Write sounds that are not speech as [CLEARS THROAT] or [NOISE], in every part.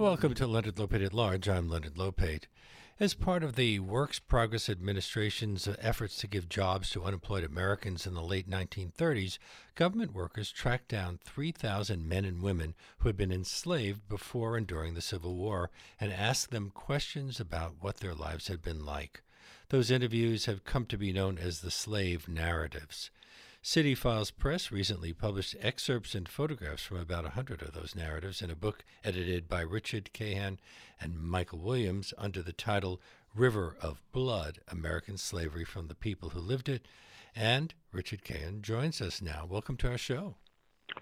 Welcome to Leonard Lopate at Large. I'm Leonard Lopate. As part of the Works Progress Administration's efforts to give jobs to unemployed Americans in the late 1930s, government workers tracked down 3,000 men and women who had been enslaved before and during the Civil War and asked them questions about what their lives had been like. Those interviews have come to be known as the slave narratives. City Files Press recently published excerpts and photographs from about a hundred of those narratives in a book edited by Richard Cahan and Michael Williams under the title River of Blood American Slavery from the People Who Lived It. And Richard Cahan joins us now. Welcome to our show.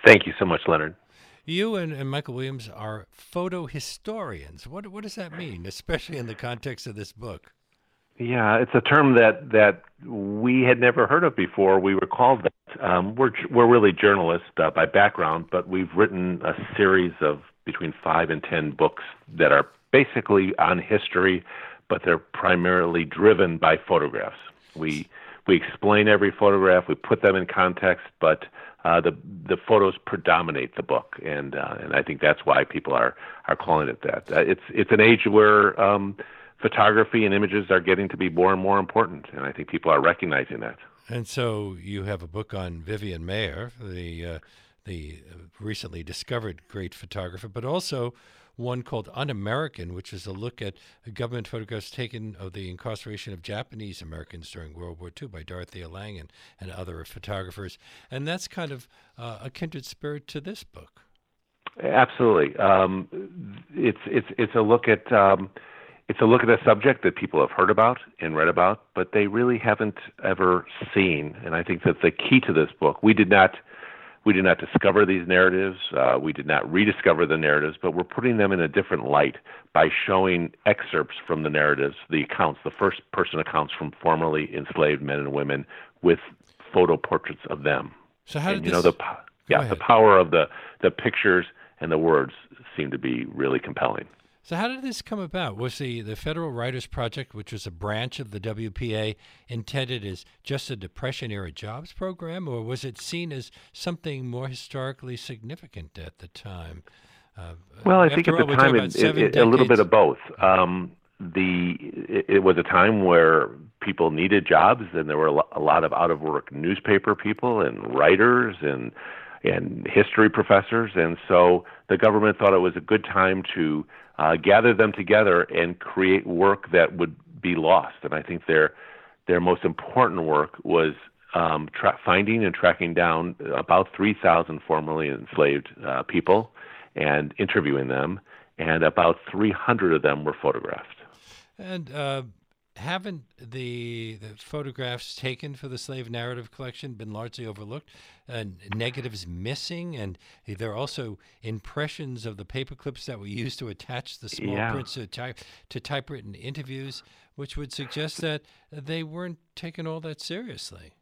Thank you so much, Leonard. You and, and Michael Williams are photo historians. What, what does that mean, especially in the context of this book? Yeah, it's a term that that we had never heard of before. We were called that. Um, we're we're really journalists uh, by background, but we've written a series of between five and ten books that are basically on history, but they're primarily driven by photographs. We we explain every photograph, we put them in context, but uh, the the photos predominate the book, and uh, and I think that's why people are are calling it that. Uh, it's it's an age where um, photography and images are getting to be more and more important, and I think people are recognizing that. And so you have a book on Vivian Maier, the uh, the recently discovered great photographer, but also one called Un-American, which is a look at government photographs taken of the incarceration of Japanese Americans during World War II by Dorothea Lange and, and other photographers. And that's kind of uh, a kindred spirit to this book. Absolutely, um, it's it's it's a look at. Um, it's a look at a subject that people have heard about and read about, but they really haven't ever seen. And I think that the key to this book, we did not we did not discover these narratives. Uh, we did not rediscover the narratives, but we're putting them in a different light by showing excerpts from the narratives, the accounts, the first person accounts from formerly enslaved men and women with photo portraits of them. So how did and, you this... know the yeah the power of the the pictures and the words seem to be really compelling. So, how did this come about? Was the, the Federal Writers Project, which was a branch of the WPA, intended as just a Depression era jobs program, or was it seen as something more historically significant at the time? Uh, well, I think at all, the time it, it, it, a little bit of both. Um, the it, was a time where people needed jobs, and there were a lot of out of work newspaper people and writers and and history professors, and so the government thought it was a good time to uh, gather them together and create work that would be lost. And I think their their most important work was um, tra- finding and tracking down about 3,000 formerly enslaved uh, people and interviewing them, and about 300 of them were photographed. And uh, haven't the, the photographs taken for the slave narrative collection been largely overlooked? Uh, negatives missing, and there are also impressions of the paper clips that were used to attach the small yeah. prints to, type, to typewritten interviews, which would suggest that they weren't taken all that seriously.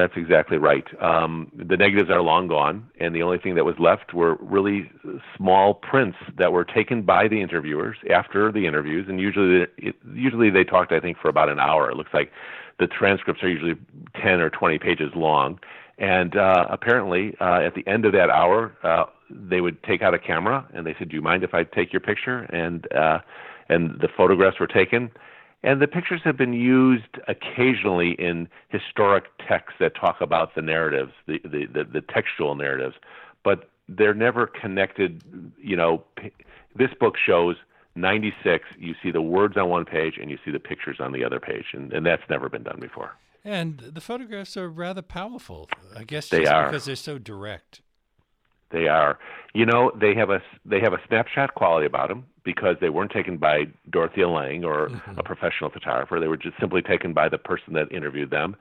That's exactly right. Um, the negatives are long gone, and the only thing that was left were really small prints that were taken by the interviewers after the interviews, and usually, it, usually they talked, I think, for about an hour. It looks like the transcripts are usually 10 or 20 pages long, and uh, apparently, uh, at the end of that hour, uh, they would take out a camera and they said, "Do you mind if I take your picture?" And uh, and the photographs were taken and the pictures have been used occasionally in historic texts that talk about the narratives, the, the, the, the textual narratives, but they're never connected. You know, this book shows 96, you see the words on one page and you see the pictures on the other page, and, and that's never been done before. And the photographs are rather powerful, I guess, they are. because they're so direct. They are. You know, they have a they have a snapshot quality about them because they weren't taken by Dorothea Lange or mm-hmm. a professional photographer. They were just simply taken by the person that interviewed them.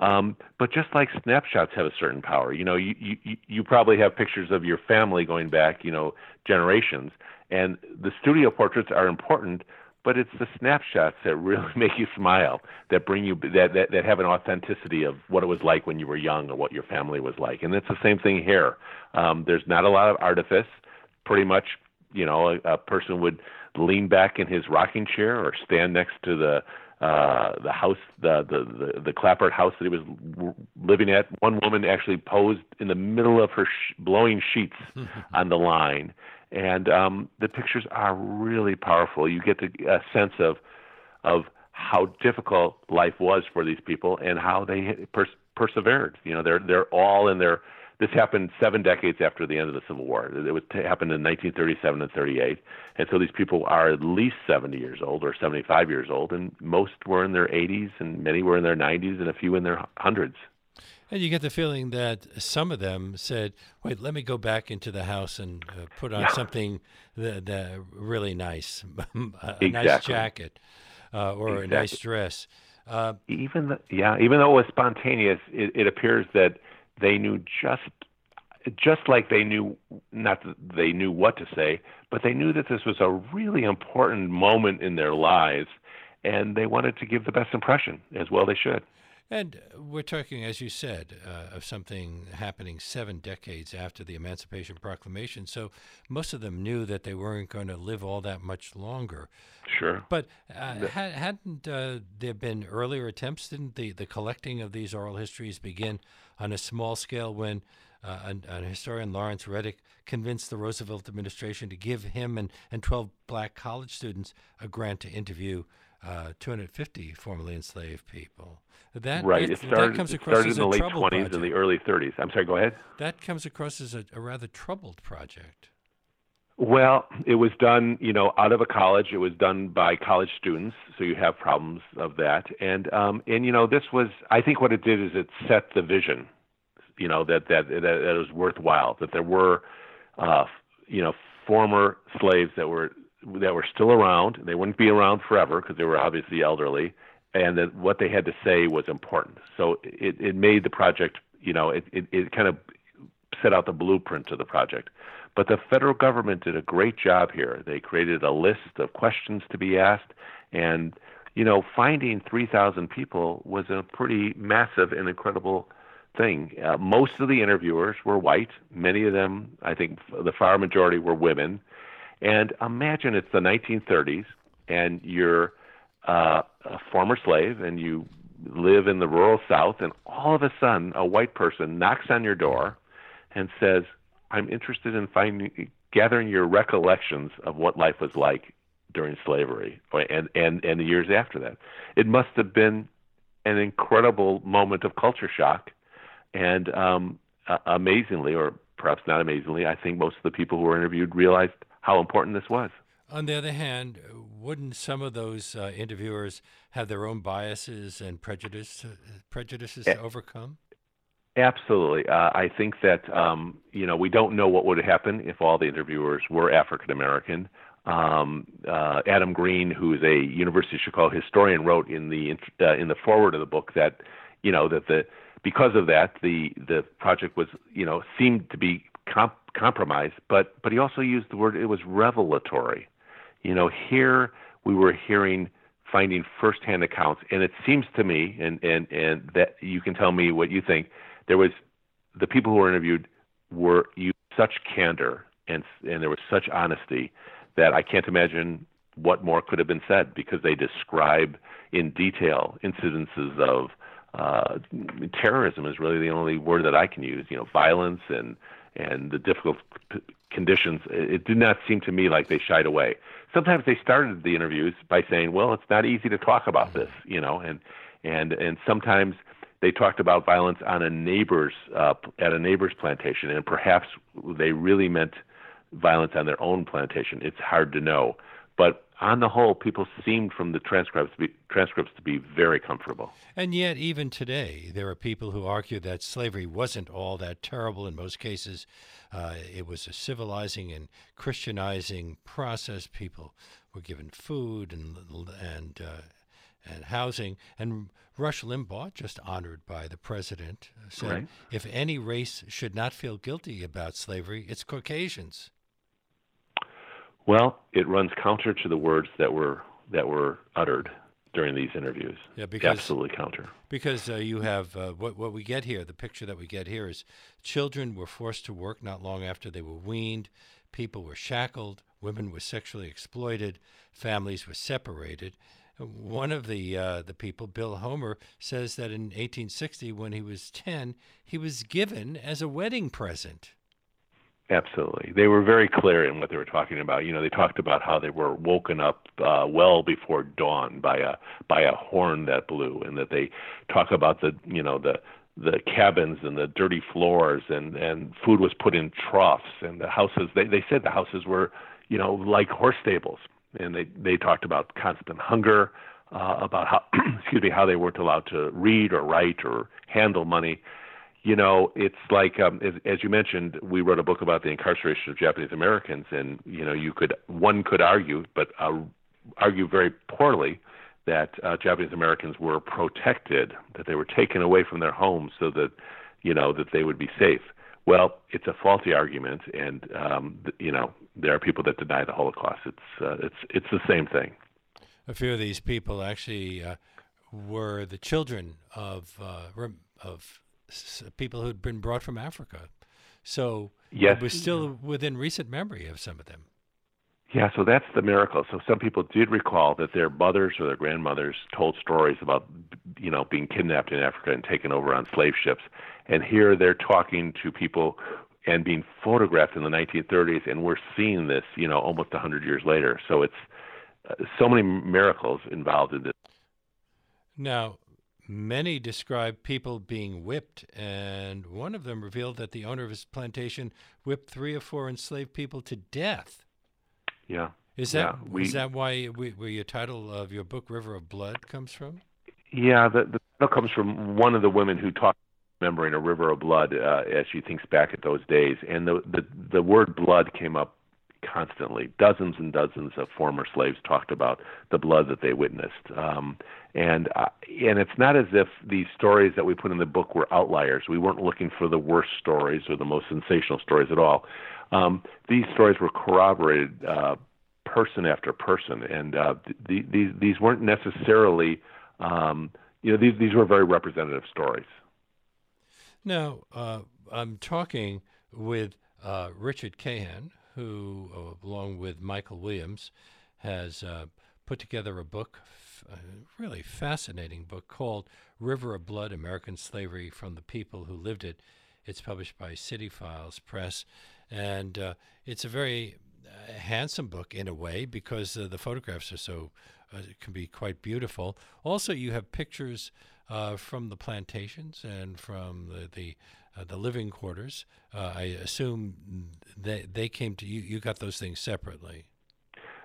Um, but just like snapshots have a certain power, you know, you, you you probably have pictures of your family going back, you know, generations, and the studio portraits are important. But it's the snapshots that really [LAUGHS] make you smile, that bring you that, that that have an authenticity of what it was like when you were young or what your family was like. And it's the same thing here. Um, there's not a lot of artifice. Pretty much you know, a, a person would lean back in his rocking chair or stand next to the uh, the house, the, the the the clapboard house that he was living at. One woman actually posed in the middle of her sh- blowing sheets [LAUGHS] on the line, and um, the pictures are really powerful. You get a sense of of how difficult life was for these people and how they pers- persevered. You know, they're they're all in their. This happened seven decades after the end of the Civil War. It was, happened in 1937 and 38, and so these people are at least 70 years old or 75 years old, and most were in their 80s, and many were in their 90s, and a few in their hundreds. And you get the feeling that some of them said, "Wait, let me go back into the house and uh, put on yeah. something that, that really nice, [LAUGHS] a exactly. nice jacket uh, or exactly. a nice dress." Uh, even the, yeah, even though it was spontaneous, it, it appears that they knew just just like they knew not that they knew what to say, but they knew that this was a really important moment in their lives, and they wanted to give the best impression as well. They should. And we're talking, as you said, uh, of something happening seven decades after the Emancipation Proclamation. So most of them knew that they weren't going to live all that much longer. Sure. But uh, had, hadn't uh, there been earlier attempts? Didn't the, the collecting of these oral histories begin on a small scale when uh, an, an, historian, Lawrence Reddick, convinced the Roosevelt administration to give him and, and 12 black college students a grant to interview uh, 250 formerly enslaved people. That right. It, started, that comes across started as in the late 20s project. and the early 30s. I'm sorry. Go ahead. That comes across as a, a rather troubled project. Well, it was done, you know, out of a college. It was done by college students, so you have problems of that. And um, and you know, this was, I think, what it did is it set the vision, you know, that that that, that it was worthwhile. That there were, uh, you know, former slaves that were that were still around. They wouldn't be around forever because they were obviously elderly, and that what they had to say was important. So it, it made the project, you know, it, it, it kind of set out the blueprint of the project. But the federal government did a great job here. They created a list of questions to be asked, and you know, finding 3,000 people was a pretty massive and incredible thing. Uh, most of the interviewers were white. Many of them, I think, the far majority were women. And imagine it's the 1930s, and you're uh, a former slave and you live in the rural South, and all of a sudden a white person knocks on your door and says, "I'm interested in finding gathering your recollections of what life was like during slavery and and and the years after that." It must have been an incredible moment of culture shock, and um, uh, amazingly, or perhaps not amazingly, I think most of the people who were interviewed realized how important this was. On the other hand, wouldn't some of those uh, interviewers have their own biases and prejudice, uh, prejudices to overcome? Absolutely. Uh, I think that um, you know we don't know what would happen if all the interviewers were African American. Um, uh, Adam Green, who is a University of Chicago historian, wrote in the uh, in the foreword of the book that you know that the because of that the the project was you know seemed to be comp- compromised, but but he also used the word it was revelatory. You know, here we were hearing finding firsthand accounts, and it seems to me, and and and that you can tell me what you think. There was the people who were interviewed were you such candor and and there was such honesty that I can't imagine what more could have been said because they describe in detail incidences of uh, terrorism is really the only word that I can use. You know, violence and and the difficult conditions. It did not seem to me like they shied away. Sometimes they started the interviews by saying, "Well, it's not easy to talk about this," you know, and and and sometimes they talked about violence on a neighbor's uh, at a neighbor's plantation, and perhaps they really meant violence on their own plantation. It's hard to know, but on the whole, people seemed from the transcripts to be, transcripts to be very comfortable. And yet, even today, there are people who argue that slavery wasn't all that terrible in most cases. Uh, it was a civilizing and Christianizing process. People were given food and and uh, and housing. And Rush Limbaugh, just honored by the president, said, right. "If any race should not feel guilty about slavery, it's Caucasians." Well, it runs counter to the words that were that were uttered during these interviews. Yeah, because absolutely counter. Because uh, you have uh, what what we get here. The picture that we get here is children were forced to work not long after they were weaned. People were shackled. Women were sexually exploited. Families were separated. One of the uh, the people, Bill Homer, says that in 1860, when he was 10, he was given as a wedding present. Absolutely. They were very clear in what they were talking about. You know, they talked about how they were woken up uh, well before dawn by a by a horn that blew and that they talk about the, you know, the the cabins and the dirty floors and and food was put in troughs and the houses they they said the houses were, you know, like horse stables. And they they talked about constant hunger, uh, about how [CLEARS THROAT] excuse me, how they weren't allowed to read or write or handle money you know, it's like um, as, as you mentioned, we wrote a book about the incarceration of Japanese Americans, and you know, you could one could argue, but uh, argue very poorly, that uh, Japanese Americans were protected, that they were taken away from their homes so that you know that they would be safe. Well, it's a faulty argument, and um, you know, there are people that deny the Holocaust. It's uh, it's it's the same thing. A few of these people actually uh, were the children of uh, of people who'd been brought from Africa. So yes. it was still within recent memory of some of them. Yeah, so that's the miracle. So some people did recall that their mothers or their grandmothers told stories about, you know, being kidnapped in Africa and taken over on slave ships. And here they're talking to people and being photographed in the 1930s, and we're seeing this, you know, almost 100 years later. So it's uh, so many miracles involved in this. Now, Many describe people being whipped, and one of them revealed that the owner of his plantation whipped three or four enslaved people to death. Yeah. Is that yeah, we, is that why we, where your title of your book River of Blood comes from? Yeah, the, the title comes from one of the women who talked remembering a river of blood uh, as she thinks back at those days, and the the the word blood came up constantly. Dozens and dozens of former slaves talked about the blood that they witnessed. Um, and uh, and it's not as if these stories that we put in the book were outliers. We weren't looking for the worst stories or the most sensational stories at all. Um, these stories were corroborated uh, person after person, and uh, th- these these weren't necessarily um, you know these these were very representative stories. Now uh, I'm talking with uh, Richard Cahan, who, uh, along with Michael Williams, has put together a book, a really fascinating book called River of Blood American Slavery from the People Who Lived It. It's published by City Files Press. And uh, it's a very uh, handsome book in a way because uh, the photographs are so, uh, can be quite beautiful. Also, you have pictures from the plantations and from the, the uh, the living quarters. Uh, I assume they they came to you. You got those things separately.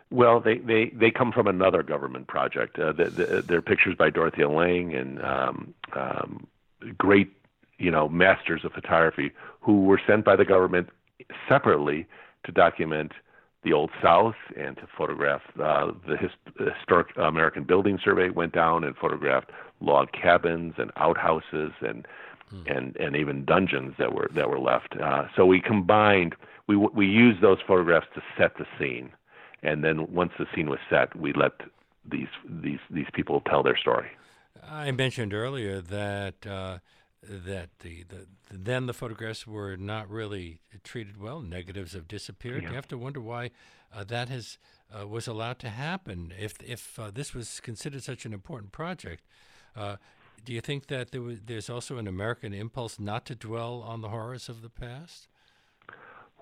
Well, they, they, they come from another government project. Uh, the, the, they're pictures by Dorothea Lange and um, um, great, you know, masters of photography who were sent by the government separately to document the Old South and to photograph uh, the his, historic American Building Survey went down and photographed log cabins and outhouses and hmm. and and even dungeons that were that were left. Uh, so we combined we we used those photographs to set the scene, and then once the scene was set, we let these these these people tell their story. I mentioned earlier that. Uh, that the, the, then the photographs were not really treated well. Negatives have disappeared. Yeah. You have to wonder why uh, that has uh, was allowed to happen. If if uh, this was considered such an important project, uh, do you think that there was, there's also an American impulse not to dwell on the horrors of the past?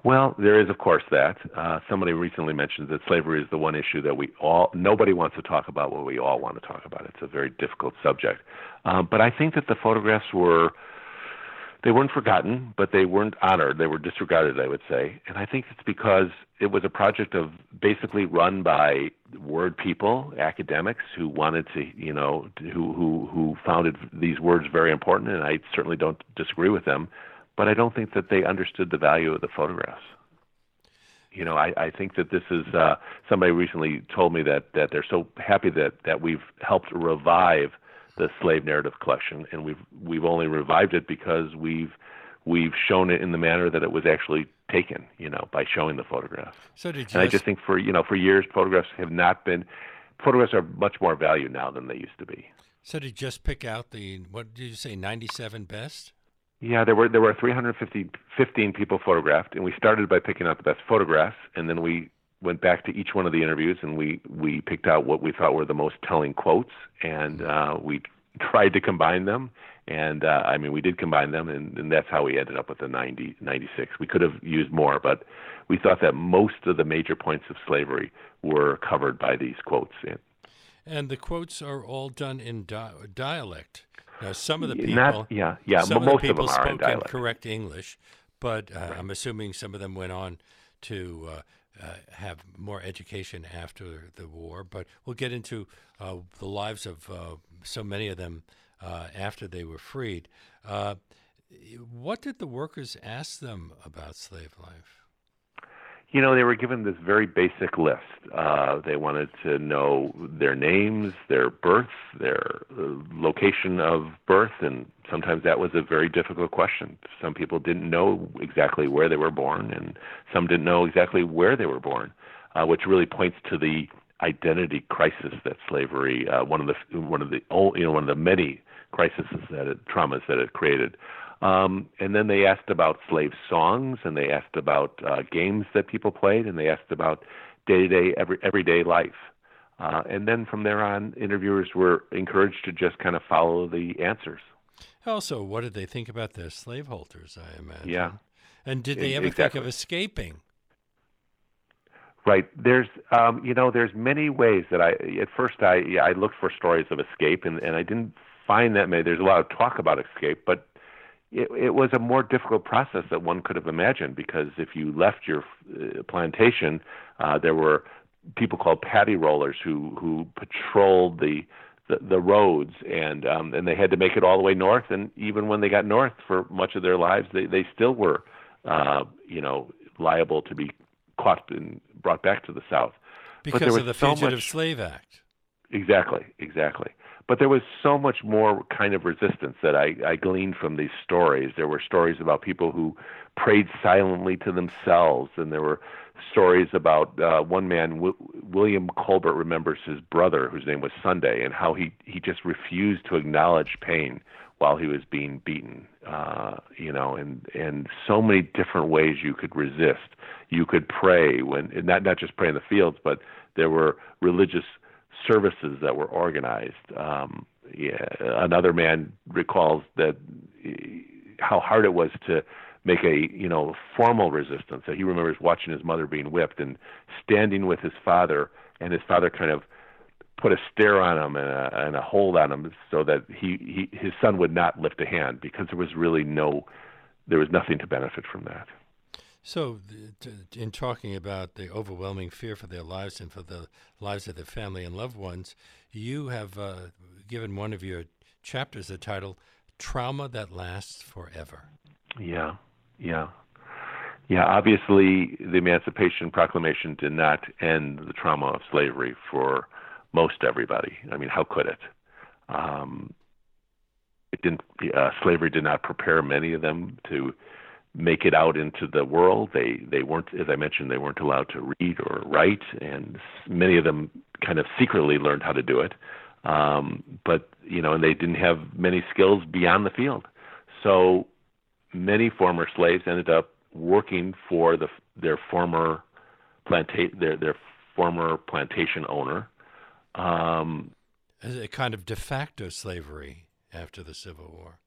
Well, there is, of course, that. Uh, somebody recently mentioned that slavery is the one issue that we all, nobody wants to talk about what we all want to talk about. It's a very difficult subject. Uh, but I think that the photographs were they weren't forgotten, but they weren't honored. They were disregarded, I would say. And I think it's because it was a project of basically run by word people, academics who wanted to, you know, who who who founded these words very important. And I certainly don't disagree with them, but I don't think that they understood the value of the photographs. You know, I, I think that this is uh, somebody recently told me that that they're so happy that that we've helped revive the slave narrative collection, and we've we've only revived it because we've we've shown it in the manner that it was actually taken, you know, by showing the photographs. So did you? And I just think for you know for years photographs have not been photographs are much more valued now than they used to be. So did you just pick out the what did you say 97 best? Yeah, there were there were 350 15 people photographed, and we started by picking out the best photographs, and then we went back to each one of the interviews and we we picked out what we thought were the most telling quotes and uh, we tried to combine them And uh, I mean, we did combine them, and, and that's how we ended up with the 90, 96. We could have used more, but we thought that most of the major points of slavery were covered by these quotes. And the quotes are all done in di- dialect. Now, some of the people, Not, yeah, yeah, some most of the people of them spoke in dialect. correct English, but uh, I'm assuming some of them went on to uh, uh, have more education after the war. But we'll get into uh, the lives of uh, so many of them uh, after they were freed. Uh, what did the workers ask them about slave life? You know, they were given this very basic list. Uh, they wanted to know their names, their birth, their uh, location of birth, and sometimes that was a very difficult question. Some people didn't know exactly where they were born, and some didn't know exactly where they were born, uh, which really points to the identity crisis that slavery, uh, one of the one of the you know one of the many crises that it, traumas that it created. Um, and then they asked about slave songs, and they asked about uh, games that people played, and they asked about day-to-day, every everyday life. Uh, and then from there on, interviewers were encouraged to just kind of follow the answers. Also, what did they think about their slaveholders? I imagine. Yeah. And did they ever Exactly. think of escaping? Right. There's, um, you know, there's many ways that I. At first, I yeah, I looked for stories of escape, and and I didn't find that many. There's a lot of talk about escape, but it, it was a more difficult process than one could have imagined because if you left your uh, plantation, uh, there were people called paddy rollers who who patrolled the the, the roads and um, and they had to make it all the way north. And even when they got north for much of their lives, they they still were, uh, you know, liable to be caught and brought back to the south. Because of the so Fugitive much- Slave Act. Exactly, exactly. But there was so much more kind of resistance that I, I gleaned from these stories. There were stories about people who prayed silently to themselves, and there were stories about uh, one man, w- William Colbert, remembers his brother, whose name was Sunday, and how he he just refused to acknowledge pain while he was being beaten. Uh, you know, and and so many different ways you could resist. You could pray when not not just pray in the fields, but there were religious services that were organized. Um, yeah, another man recalls that how hard it was to make a you know formal resistance. So he remembers watching his mother being whipped and standing with his father, and his father kind of put a stare on him and a, and a hold on him so that he, he his son would not lift a hand because there was really no there was nothing to benefit from that. So, in talking about the overwhelming fear for their lives and for the lives of their family and loved ones, you have uh, given one of your chapters the title Trauma That Lasts Forever. Yeah, yeah, yeah. Obviously, the Emancipation Proclamation did not end the trauma of slavery for most everybody. I mean, how could it? Um, it didn't. Uh, slavery did not prepare many of them to make it out into the world. They they weren't, as I mentioned, they weren't allowed to read or write, and many of them kind of secretly learned how to do it. Um, but you know, and they didn't have many skills beyond the field. So many former slaves ended up working for the their former planta- their their former plantation owner. Um, A kind of de facto slavery after the Civil War.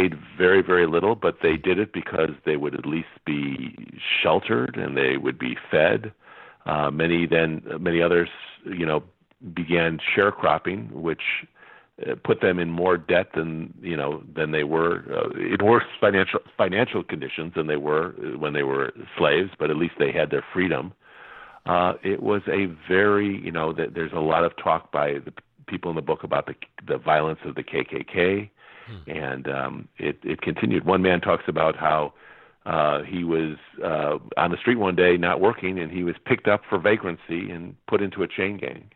Paid very very little, but they did it because they would at least be sheltered and they would be fed. Uh, many then many others, you know, began sharecropping, which uh, put them in more debt than you know than they were uh, in worse financial financial conditions than they were uh, when they were slaves. But at least they had their freedom. Uh, it was a very you know th- there's a lot of talk by the people in the book about the the violence of the KKK and um, it it continued. One man talks about how uh, he was uh, on the street one day not working, and he was picked up for vagrancy and put into a chain gang.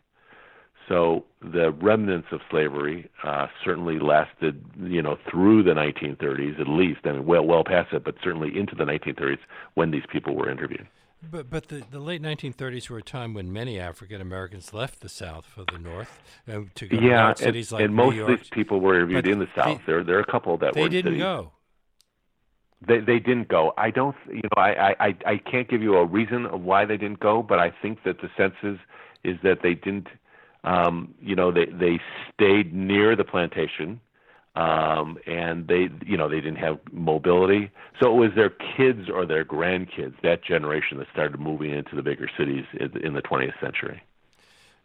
So the remnants of slavery uh, certainly lasted, you know, through the 1930s at least. I mean, well, well past it, but certainly into the 1930s when these people were interviewed. But but the, the late 1930s were a time when many African Americans left the South for the North uh, to go to Yeah, and, cities like and New most York. of these people were interviewed But in the they- South. there, there are a couple that they didn't cities. go. They they didn't go. I don't. You know, I, I I can't give you a reason of why they didn't go, but I think that the sense is is that they didn't. Um, you know, they they stayed near the plantation, um, and they, you know, they didn't have mobility. So it was their kids or their grandkids, that generation, that started moving into the bigger cities in the 20th century.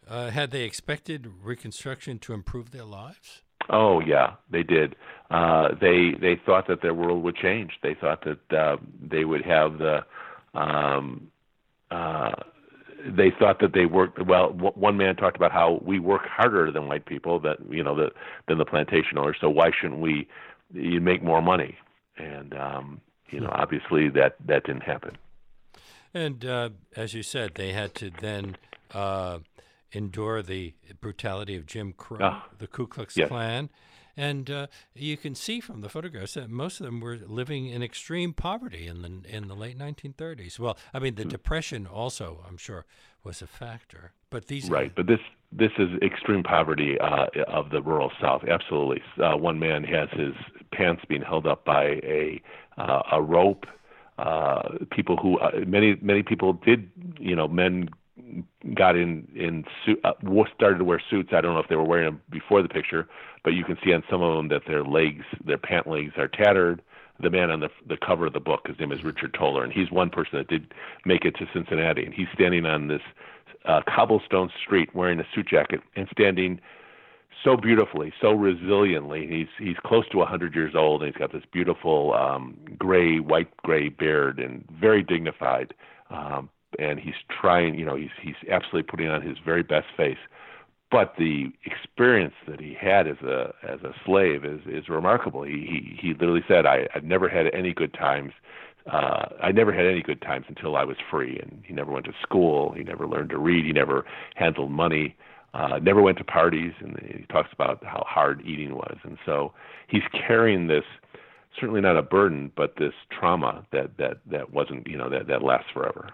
Uh, had they expected Reconstruction to improve their lives? Oh yeah, they did. Uh, they they thought that their world would change. They thought that uh, they would have the um, uh, they thought that they worked well. One man talked about how we work harder than white people, that you know, the, than the plantation owners. So why shouldn't we? You make more money, and um, you know, obviously that that didn't happen. And uh, as you said, they had to then uh, endure the brutality of Jim Crow, oh, the Ku Klux yes. Klan, and uh, you can see from the photographs that most of them were living in extreme poverty in the in the late 1930s. Well, I mean, the mm. depression also, I'm sure, was a factor. But these right, but this this is extreme poverty uh, of the rural South. Absolutely, uh, one man has his pants being held up by a uh, a rope. Uh, people who uh, many many people did you know men got in in suit, uh, started to wear suits. I don't know if they were wearing them before the picture, but you can see on some of them that their legs, their pant legs, are tattered. The man on the the cover of the book, his name is Richard Toler, and he's one person that did make it to Cincinnati, and he's standing on this uh, cobblestone street wearing a suit jacket and standing so beautifully, so resiliently. He's he's close to 100 years old, and he's got this beautiful um, gray, white gray beard, and very dignified. Um, and he's trying, you know, he's he's absolutely putting on his very best face. But the experience that he had as a as a slave is is remarkable. He he, he literally said, "I I've never had any good times. Uh, I never had any good times until I was free." And he never went to school. He never learned to read. He never handled money. Uh, never went to parties. And he talks about how hard eating was. And so he's carrying this certainly not a burden, but this trauma that that that wasn't you know that that lasts forever.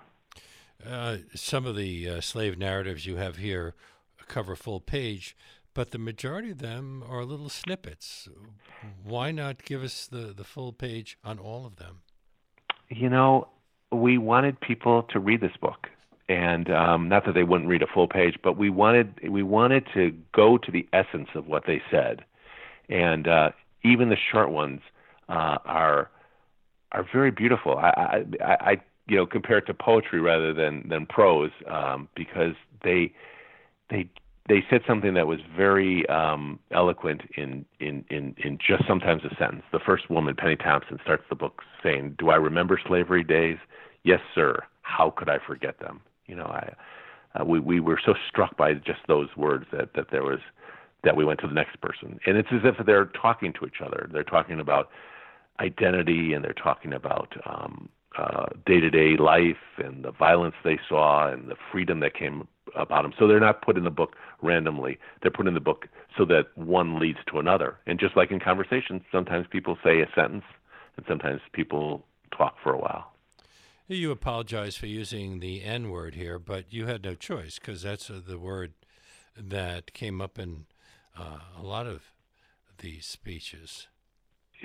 Uh, some of the uh, slave narratives you have here cover full page, but the majority of them are little snippets. Why not give us the, the full page on all of them? You know, we wanted people to read this book. And um, not that they wouldn't read a full page, but we wanted we wanted to go to the essence of what they said, and uh, even the short ones uh, are are very beautiful. I, I, I you know compare it to poetry rather than than prose um, because they they they said something that was very um, eloquent in, in in in just sometimes a sentence. The first woman, Penny Thompson, starts the book saying, "Do I remember slavery days? Yes, sir. How could I forget them?" You know, I uh, we we were so struck by just those words that that there was that we went to the next person, and it's as if they're talking to each other. They're talking about identity, and they're talking about um, day to day life and the violence they saw and the freedom that came about them. So they're not put in the book randomly. They're put in the book so that one leads to another. And just like in conversations, sometimes people say a sentence and sometimes people talk for a while. You apologize for using the N word here, but you had no choice because that's uh, the word that came up in uh, a lot of these speeches.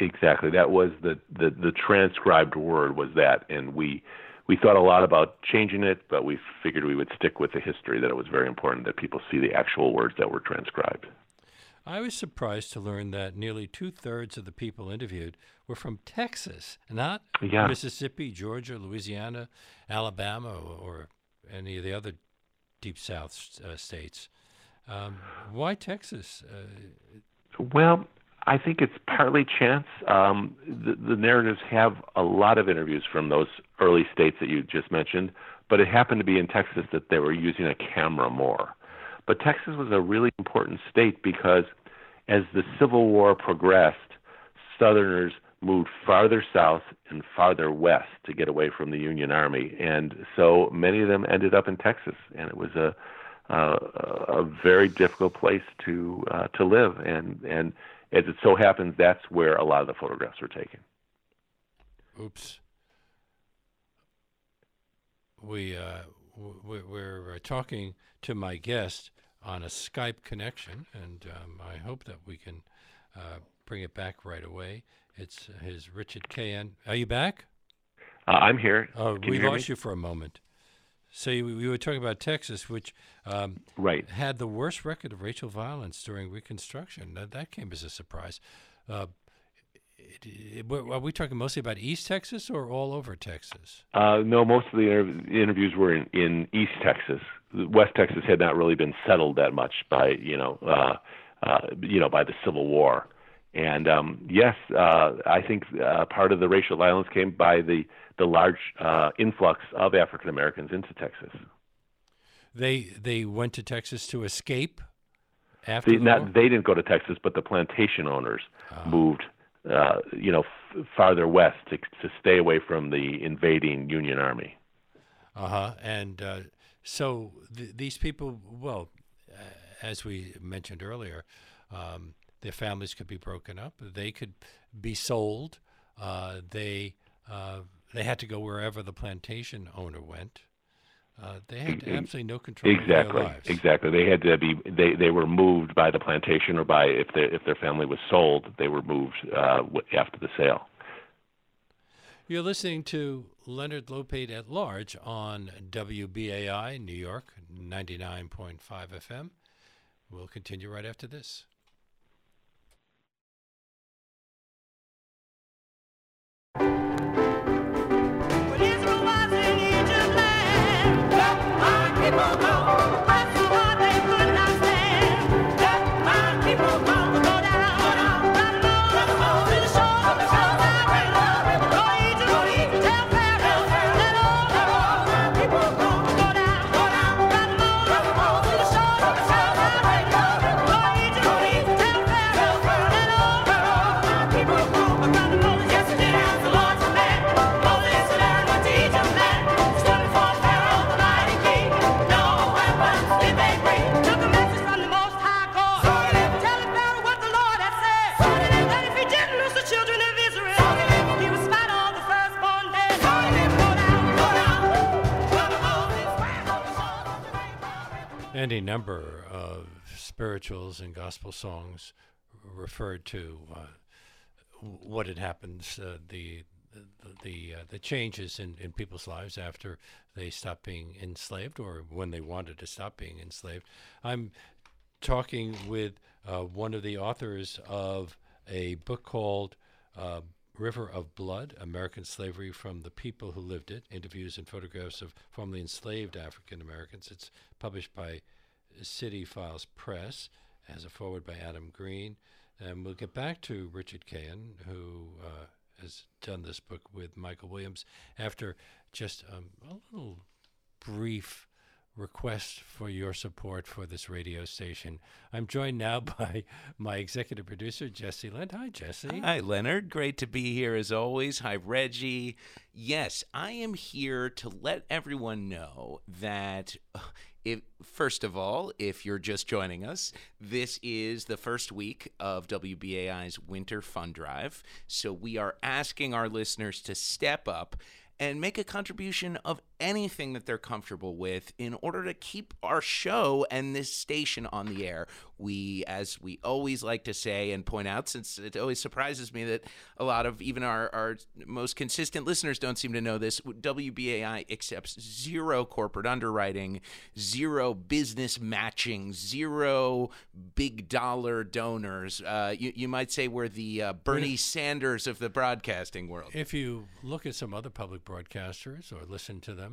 Exactly. That was the, the, the transcribed word was that, and we we thought a lot about changing it, but we figured we would stick with the history. That it was very important that people see the actual words that were transcribed. I was surprised to learn that nearly two thirds of the people interviewed were from Texas, not yeah. Mississippi, Georgia, Louisiana, Alabama, or any of the other deep South uh, states. Um, why Texas? Uh, well, I think it's partly chance. Um, the, the narratives have a lot of interviews from those early states that you just mentioned, but it happened to be in Texas that they were using a camera more. But Texas was a really important state because as the Civil War progressed, Southerners moved farther south and farther west to get away from the Union Army, and so many of them ended up in Texas, and it was a uh, a very difficult place to uh, to live, and and as it so happens, that's where a lot of the photographs were taken. Oops. We uh, we're uh, talking to my guest on a Skype connection, and um, I hope that we can uh, bring it back right away. It's his Richard Cahan. Are you back? Uh, I'm here. Oh, we lost me? you for a moment. So you, we were talking about Texas, which um, right had the worst record of racial violence during Reconstruction. That, that came as a surprise. uh, it, it, are we talking mostly about East Texas or all over Texas? Uh, no, most of the inter- interviews were in, in East Texas. West Texas had not really been settled that much by you know uh, uh, you know by the Civil War, and um, yes, uh, I think uh, part of the racial violence came by the the large uh, influx of African Americans into Texas. They they went to Texas to escape. After the, the not, they didn't go to Texas, but the plantation owners oh. moved uh, you know, f- farther west to, to stay away from the invading Union Army. Uh-huh. And uh, so th- these people, well, as we mentioned earlier, um, their families could be broken up. They could be sold. Uh, they uh, they had to go wherever the plantation owner went. Uh, they had absolutely no control exactly, Exactly. They had to be. They they were moved by the plantation or by if their if their family was sold, they were moved uh, after the sale. You're listening to Leonard Lopate at Large on WBAI New York 99.5 FM. We'll continue right after this. 了。Any number of spirituals and gospel songs referred to uh, what had happened, uh, the the the, uh, the changes in, in people's lives after they stopped being enslaved or when they wanted to stop being enslaved. I'm talking with uh, one of the authors of a book called uh, River of Blood American Slavery from the People Who Lived It Interviews and Photographs of Formerly Enslaved African Americans. It's published by City Files Press, as a forward by Adam Green. And we'll get back to Richard Cahan, who uh, has done this book with Michael Williams, after just um, a little brief request for your support for this radio station. I'm joined now [LAUGHS] by my executive producer, Jesse Lind. Hi, Jesse. Hi, Leonard. Great to be here as always. Hi, Reggie. Yes, I am here to let everyone know that [SIGHS] if, first of all, if you're just joining us, this is the first week of WBAI's Winter Fund Drive. So we are asking our listeners to step up and make a contribution of anything that they're comfortable with in order to keep our show and this station on the air. We, as we always like to say and point out, since it always surprises me that a lot of even our, our most consistent listeners don't seem to know this, WBAI accepts zero corporate underwriting, zero business matching, zero big dollar donors. Uh, you, you might say we're the uh, Bernie Sanders of the broadcasting world. If you look at some other public broadcasters or listen to them,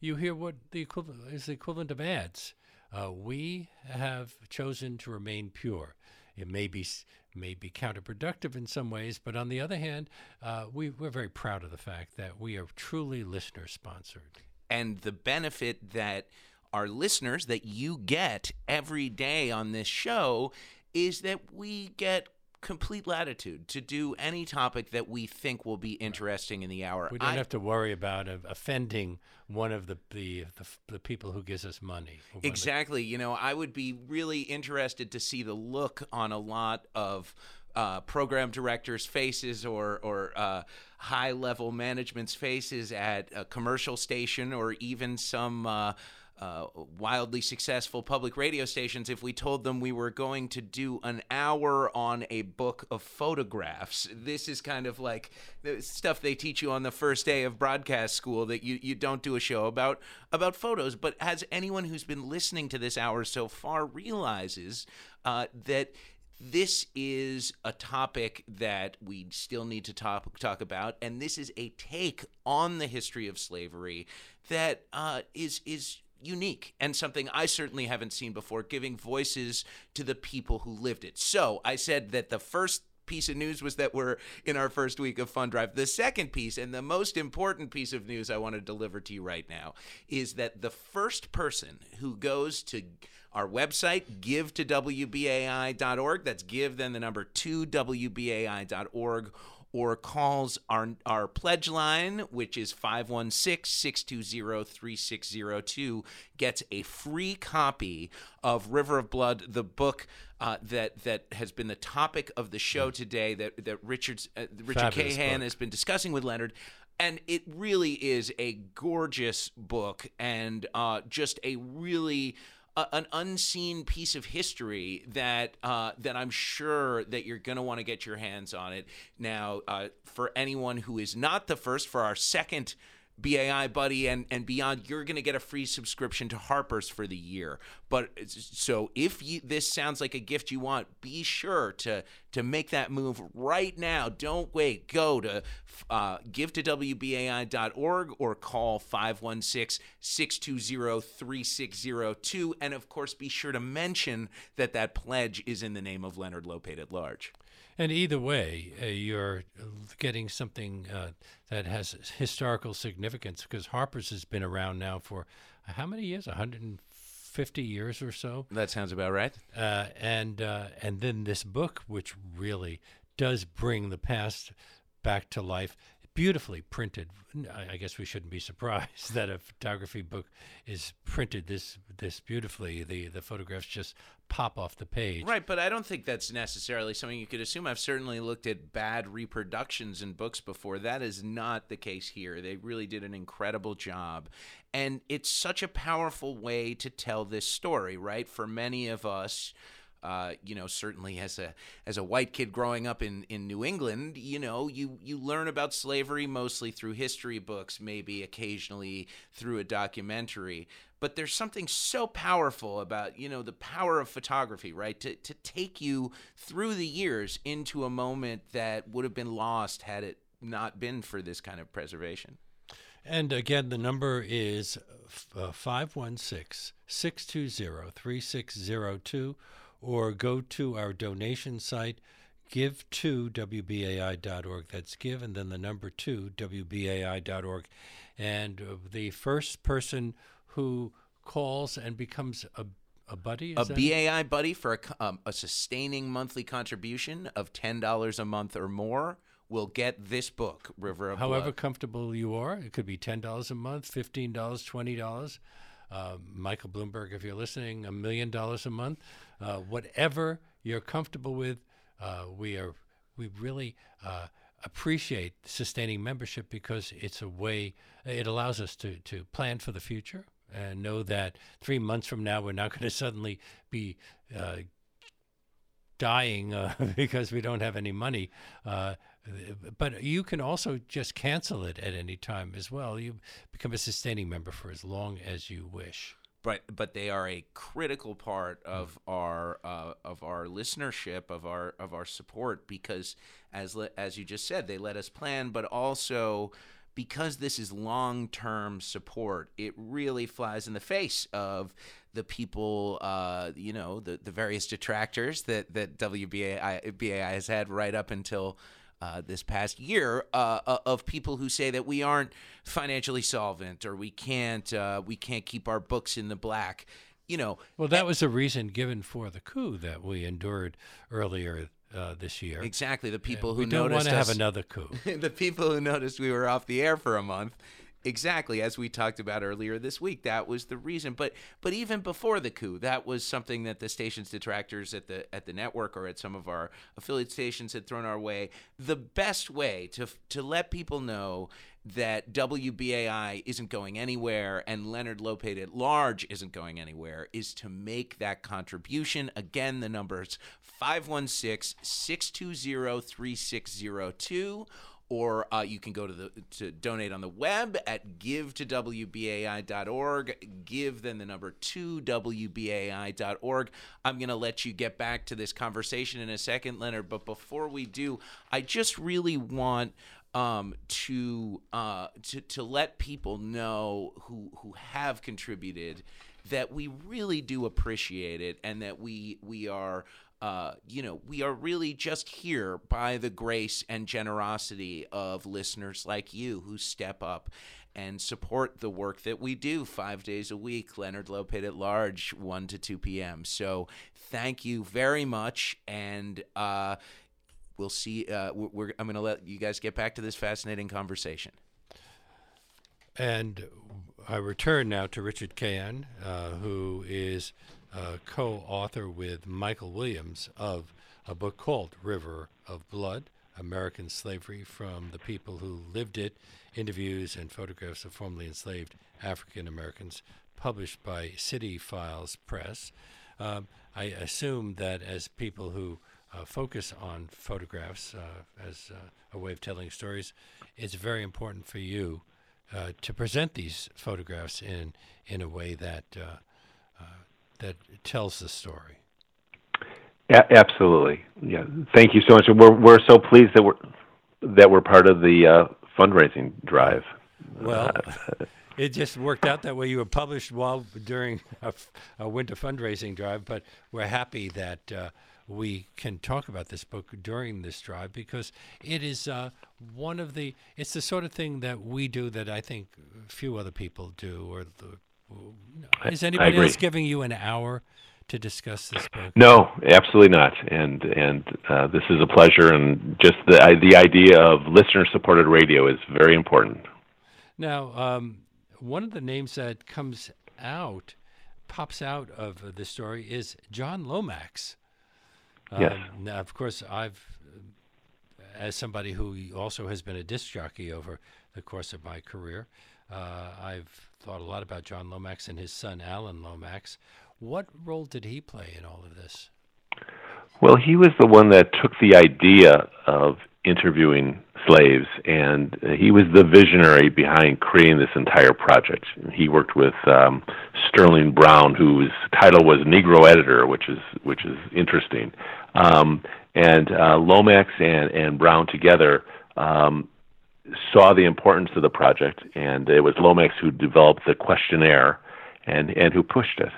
you hear what the equivalent is the equivalent of ads. Uh, we have chosen to remain pure. It may be may be counterproductive in some ways, but on the other hand, uh, we, we're very proud of the fact that we are truly listener sponsored. And the benefit that our listeners that you get every day on this show is that we get complete latitude to do any topic that we think will be interesting in the hour. We don't I, have to worry about uh, offending one of the, the the, the people who gives us money. Exactly. You know, I would be really interested to see the look on a lot of uh, program directors' faces or or uh, high level management's faces at a commercial station or even some. Uh, wildly successful public radio stations if we told them we were going to do an hour on a book of photographs. This is kind of like the stuff they teach you on the first day of broadcast school that you, you don't do a show about about photos. But has anyone who's been listening to this hour so far realizes uh, that this is a topic that we still need to talk talk about, and this is a take on the history of slavery that uh, is is unique and something I certainly haven't seen before, giving voices to the people who lived it. So I said that the first piece of news was that we're in our first week of Fund Drive. The second piece, and the most important piece of news I want to deliver to you right now, is that the first person who goes to our website, give to WBAI.org, that's give, then the number two, WBAI.org, or calls our, our pledge line, which is 516 620 3602, gets a free copy of River of Blood, the book uh, that that has been the topic of the show today that, that Richard's, uh, Richard Fabulous Cahan book. has been discussing with Leonard. And it really is a gorgeous book and uh, just a really an unseen piece of history that uh, that I'm sure that you're going to want to get your hands on it. Now, uh, for anyone who is not the first, for our second BAI buddy and and beyond, you're going to get a free subscription to Harper's for the year. But so if you this sounds like a gift you want, be sure to to make that move right now. Don't wait. Go to uh, WBAI.org or call 516 620 3602. And of course, be sure to mention that that pledge is in the name of Leonard Lopate at large. And either way, uh, you're getting something uh, that has historical significance because Harper's has been around now for how many years? 150 years or so. That sounds about right. Uh, and uh, and then this book, which really does bring the past back to life, beautifully printed. I guess we shouldn't be surprised [LAUGHS] that a photography book is printed this this beautifully. The the photographs just pop off the page. Right, but I don't think that's necessarily something you could assume. I've certainly looked at bad reproductions in books before. That is not the case here. They really did an incredible job. And it's such a powerful way to tell this story, right? For many of us, uh, you know, certainly as a as a white kid growing up in, in New England, you know, you you learn about slavery mostly through history books, maybe occasionally through a documentary. But there's something so powerful about, you know, the power of photography, right? To to take you through the years into a moment that would have been lost had it not been for this kind of preservation. And again, the number is uh, 516 620 3602, or go to our donation site, give to WBAI.org. That's give, and then the number two, WBAI.org. And uh, the first person who calls and becomes a, a buddy, a that- BAI buddy for a, um, a sustaining monthly contribution of ten dollars a month or more will get this book, River of however Blood. comfortable you are. It could be ten dollars a month, fifteen dollars, twenty dollars. Uh, Michael Bloomberg, if you're listening, a million dollars a month. Uh, whatever you're comfortable with, uh, we are we really uh, appreciate sustaining membership because it's a way. It allows us to to plan for the future and know that three months from now we're not going to suddenly be uh, dying uh, [LAUGHS] because we don't have any money. But you can also just cancel it at any time as well. You become a sustaining member for as long as you wish. but but they are a critical part of our uh, of our listenership of our of our support because as le- as you just said they let us plan but also because this is long-term support it really flies in the face of the people uh, you know the the various detractors that that WBAI BAI has had right up until uh, this past year uh, uh, of people who say that we aren't financially solvent or we can't uh, we can't keep our books in the black. You know, Well, that was the reason given for the coup that we endured earlier uh, this year. exactly the people who we don't want noticed to have another coup. [LAUGHS] the people who noticed we were off the air for a month exactly as we talked about earlier this week that was the reason but but even before the coup that was something that the station's detractors at the at the network or at some of our affiliate stations had thrown our way the best way to to let people know that WBAI isn't going anywhere and Leonard Lopate at large isn't going anywhere is to make that contribution. Again, the number is 516 620 3602 or uh, you can go to the to donate on the web at give to wbai.org. Give then the number two wbai.org. I'm going to let you get back to this conversation in a second, Leonard. But before we do, I just really want um, to uh, to to let people know who who have contributed that we really do appreciate it and that we we are uh, you know, we are really just here by the grace and generosity of listeners like you who step up and support the work that we do five days a week. Leonard Lopate at Large, 1 to 2 p.m. So thank you very much. And uh, we'll see. Uh, we're, I'm going to let you guys get back to this fascinating conversation. And I return now to Richard Cahan, uh, who is uh, co author with Michael Williams of a book called River of Blood American Slavery from the People Who Lived It Interviews and Photographs of Formerly Enslaved African Americans, published by City Files Press. Um, I assume that as people who uh, focus on photographs uh, as uh, a way of telling stories, it's very important for you uh, to present these photographs in in a way that uh, that tells the story. A- absolutely, yeah. Thank you so much. We're we're so pleased that we're that we're part of the uh, fundraising drive. Well, uh, [LAUGHS] it just worked out that way. You were published while during a, a winter fundraising drive, but we're happy that uh, we can talk about this book during this drive because it is uh, one of the. It's the sort of thing that we do that I think few other people do, or the is anybody else giving you an hour to discuss this book? No, absolutely not. And and uh, this is a pleasure, and just the the idea of listener supported radio is very important. Now, um, one of the names that comes out, pops out of the story is John Lomax. Yes. Um, now, of course, I've, as somebody who also has been a disc jockey over the course of my career, uh, I've thought a lot about John Lomax and his son Alan Lomax. What role did he play in all of this? Well, he was the one that took the idea of interviewing slaves, and he was the visionary behind creating this entire project. He worked with um, Sterling Brown, whose title was Negro Editor, which is which is interesting. Um, and uh, Lomax and, and Brown together um, saw the importance of the project, and it was Lomax who developed the questionnaire and and who pushed it.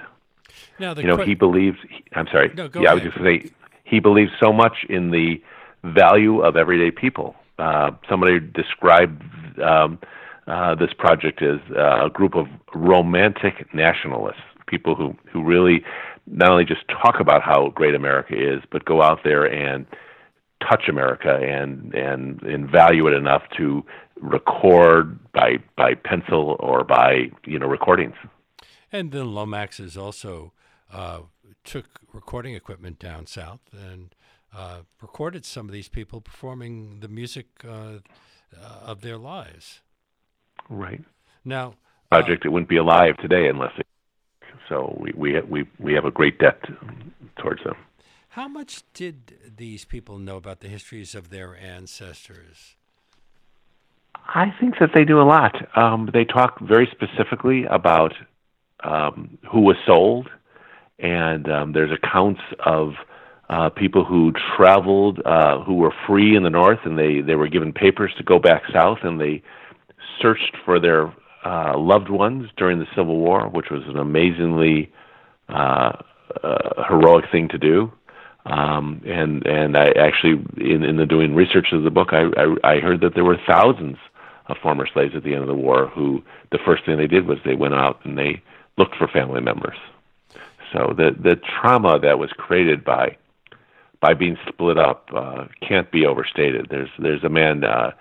Now, you know, que- he believes. He, I'm sorry. No, yeah, ahead. I was just going to say he believes so much in the value of everyday people. Uh, somebody described um, uh, this project as uh, a group of romantic nationalists, people who who really not only just talk about how great America is, but go out there and touch America and and and value it enough to record by by pencil or by you know recordings. And then Lomaxes also uh, took recording equipment down south and uh, recorded some of these people performing the music uh, of their lives. Right. Now, project it wouldn't be alive today unless. It, so we we we we have a great debt towards them. How much did these people know about the histories of their ancestors? I think that they do a lot. Um, they talk very specifically about um, who was sold, and um, there's accounts of uh, people who traveled, uh, who were free in the north, and they, they were given papers to go back south, and they searched for their uh, loved ones during the Civil War, which was an amazingly uh, uh, heroic thing to do. Um, and and I actually in in the doing research of the book, I, I I heard that there were thousands of former slaves at the end of the war who the first thing they did was they went out and they looked for family members. So the the trauma that was created by by being split up uh, can't be overstated. There's there's a man uh,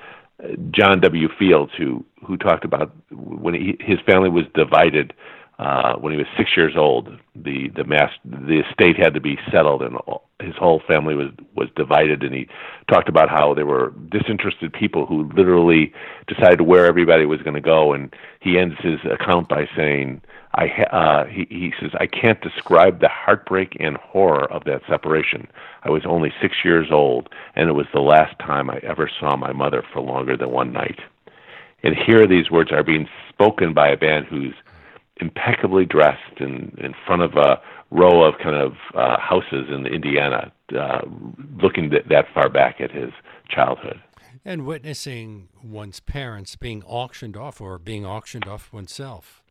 John W. Fields who who talked about when he, his family was divided uh, when he was six years old, the the mass the estate had to be settled, and all, his whole family was was divided. And he talked about how there were disinterested people who literally decided where everybody was going to go. And he ends his account by saying, I ha- uh, he, he says I can't describe the heartbreak and horror of that separation. I was only six years old, and it was the last time I ever saw my mother for longer than one night. And here these words are being spoken by a man who's impeccably dressed in in front of a row of kind of uh, houses in Indiana, uh, looking th- that far back at his childhood. And witnessing one's parents being auctioned off or being auctioned off oneself.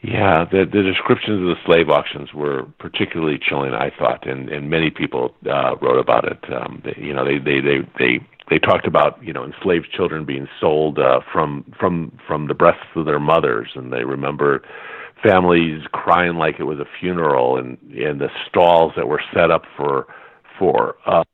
Yeah, the the descriptions of the slave auctions were particularly chilling, I thought, and and many people uh, wrote about it. Um, they, you know, they they they they they talked about you know enslaved children being sold uh, from from from the breasts of their mothers, and they remember families crying like it was a funeral, and and the stalls that were set up for for uh,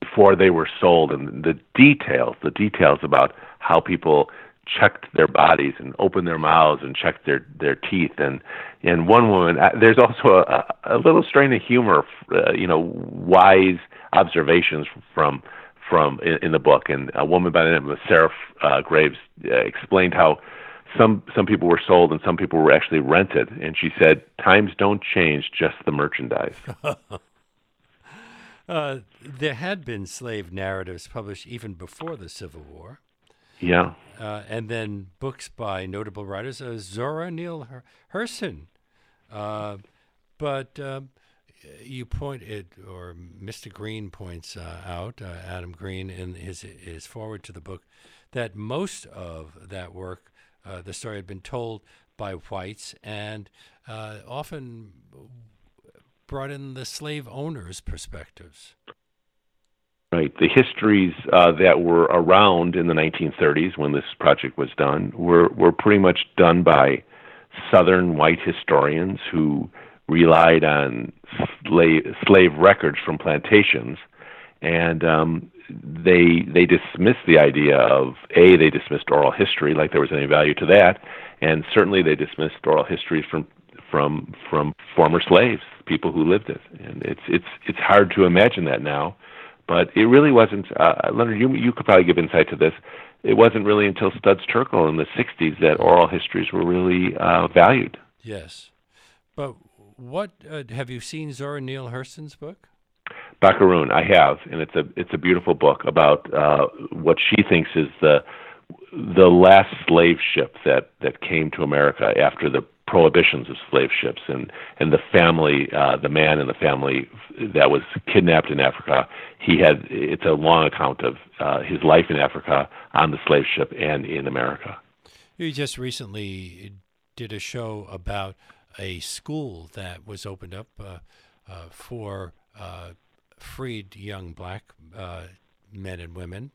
before they were sold, and the details, the details about how people checked their bodies and opened their mouths and checked their their teeth. And and one woman uh, there's also a, a little strain of humor uh, you know wise observations from from in, in the book. And a woman by the name of Sarah uh, Graves uh, explained how some some people were sold and some people were actually rented. And she said times don't change just the merchandise. [LAUGHS] Uh, there had been slave narratives published even before the Civil War yeah. Uh, and then books by notable writers, uh, Zora Neale Hurston. Uh, but um, you point it, or Mr. Green points uh, out, uh, Adam Green, in his his foreword to the book, that most of that work, uh, the story had been told by whites, and often brought in the slave owners' perspectives. Right. The histories uh, that were around in the 1930s when this project was done were, were pretty much done by Southern white historians who relied on slave, slave records from plantations, and um, they they dismissed the idea of a they dismissed oral history like there was any value to that, and certainly they dismissed oral history from from from former slaves, people who lived it, and it's it's it's hard to imagine that now but it really wasn't. Uh, Leonard, you you could probably give insight to this. It wasn't really until Studs Terkel in the '60s that oral histories were really uh, valued. Yes, but what uh, have you seen Zora Neale Hurston's book? Barracoon, I have, and it's a it's a beautiful book about uh, what she thinks is the the last slave ship that that came to America after the prohibitions of slave ships and and the family uh the man in the family that was kidnapped in Africa he had it's a long account of uh his life in Africa on the slave ship and in America you just recently did a show about a school that was opened up uh, uh, for uh, freed young black uh, men and women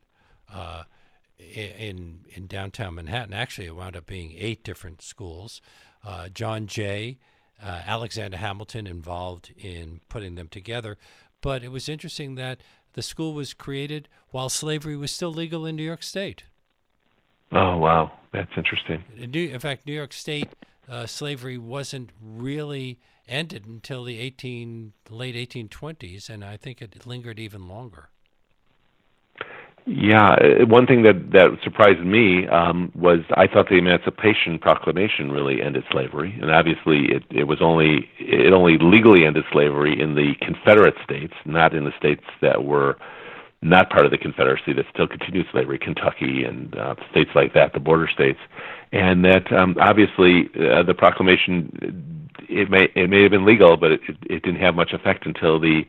in in downtown Manhattan. Actually, it wound up being eight different schools. Uh, John Jay, uh, Alexander Hamilton involved in putting them together. But it was interesting that the school was created while slavery was still legal in New York State. Oh wow, that's interesting. In, fact, New York State uh, slavery wasn't really ended until the 18 late 1820s, and I think it lingered even longer. Yeah, uh, one thing that that surprised me um, was I thought the Emancipation Proclamation really ended slavery, and obviously it, it was only it only legally ended slavery in the Confederate states, not in the states that were not part of the Confederacy that still continued slavery, Kentucky and uh, states like that, the border states, and that um, obviously uh, the proclamation it may it may have been legal, but it, it didn't have much effect until the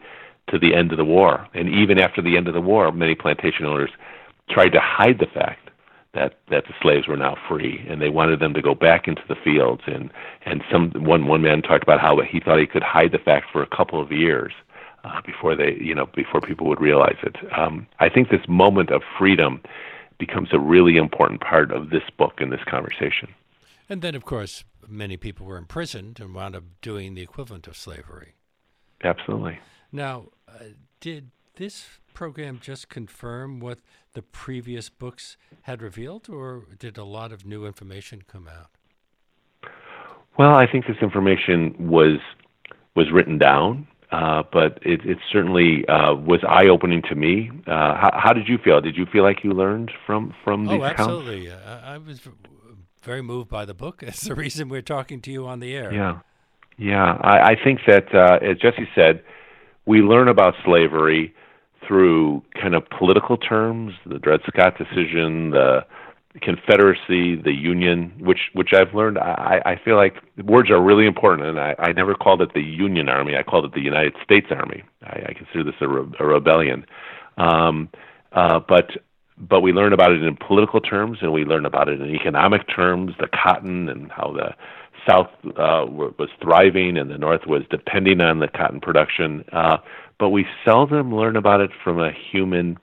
to the end of the war. And even after the end of the war, many plantation owners tried to hide the fact that that the slaves were now free, and they wanted them to go back into the fields. And and some one one man talked about how he thought he could hide the fact for a couple of years uh, before they you know before people would realize it. Um, I think this moment of freedom becomes a really important part of this book and this conversation. And then, of course, many people were imprisoned and wound up doing the equivalent of slavery. Absolutely. Now, uh, did this program just confirm what the previous books had revealed, or did a lot of new information come out? Well, I think this information was was written down, uh, but it, it certainly uh, was eye opening to me. Uh, how, how, did you feel? Did you feel like you learned from from these oh, absolutely. I, I was very moved by the book. [LAUGHS] That's the reason we're talking to you on the air. Yeah, yeah. I, I think that, uh, as Jesse said, we learn about slavery through kind of political terms, the Dred Scott decision, the Confederacy, the Union, which which I've learned. I, I feel like words are really important, and I, I never called it the Union Army. I called it the United States Army. I, I consider this a, re, a rebellion. Um, uh, but but we learn about it in political terms, and we learn about it in economic terms. The cotton and how the South uh, was thriving, and the North was depending on the cotton production. Uh, but we seldom learn about it from a human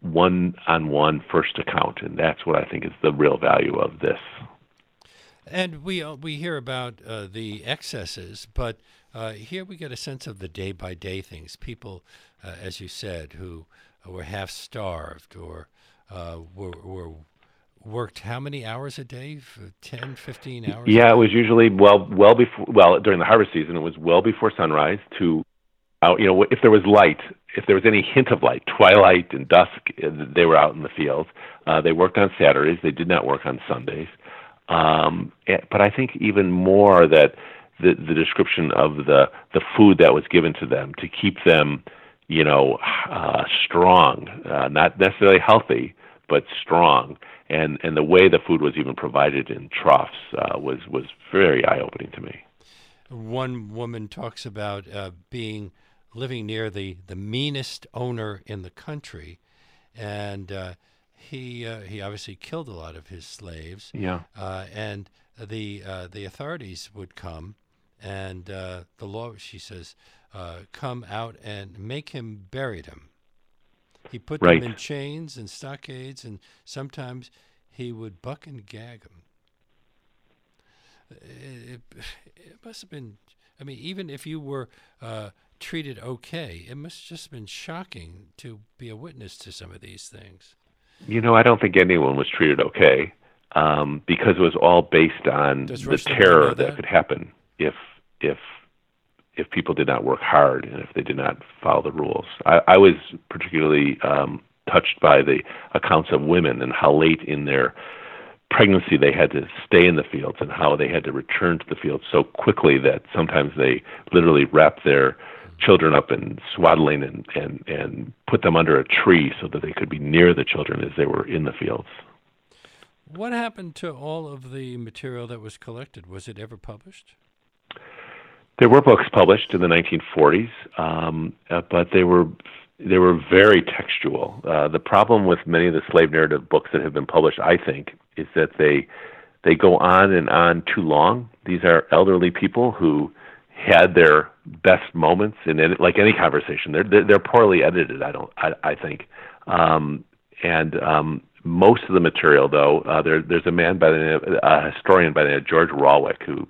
one-on-one first account, and that's what I think is the real value of this. And we uh, we hear about uh, the excesses, but uh, here we get a sense of the day-by-day things. People, uh, as you said, who were half starved or were, were worked how many hours a day 10 15 hours yeah it was usually well well before well during the harvest season it was well before sunrise to out you know if there was light if there was any hint of light twilight and dusk uh, they were out in the fields. Uh, they worked on saturdays they did not work on sundays. Um, eh, but i think even more that the the description of the the food that was given to them to keep them you know uh, strong uh, not necessarily healthy but strong and and the way the food was even provided in troughs uh, was was very eye opening to me one woman talks about uh, being living near the, the meanest owner in the country, and uh, he uh, he obviously killed a lot of his slaves. Yeah. Uh, and the uh, the authorities would come, and uh, the law, she says, come out and make him bury them. He put right. them in chains and stockades, and sometimes he would buck and gag them. It, it, it must have been. I mean, even if you were uh, treated okay. It must have just been shocking to be a witness to some of these things. You know, I don't think anyone was treated okay um, because it was all based on Does the Rush terror that? that could happen if if if people did not work hard and if they did not follow the rules. I, I was particularly um, touched by the accounts of women and how late in their pregnancy they had to stay in the fields and how they had to return to the fields so quickly that sometimes they literally wrapped their children up in swaddling and, and, and put them under a tree so that they could be near the children as they were in the fields. What happened to all of the material that was collected? Was it ever published? There were books published in the 1940s, um, uh, but they were they were very textual. Uh, the problem with many of the slave narrative books that have been published, I think, is that they they go on and on too long. These are elderly people who had their best moments in it, like any conversation. They're, they're they're poorly edited. I don't. I I think. Um, and um, most of the material, though, uh, there there's a man by the name, a historian by the name of George Rawick who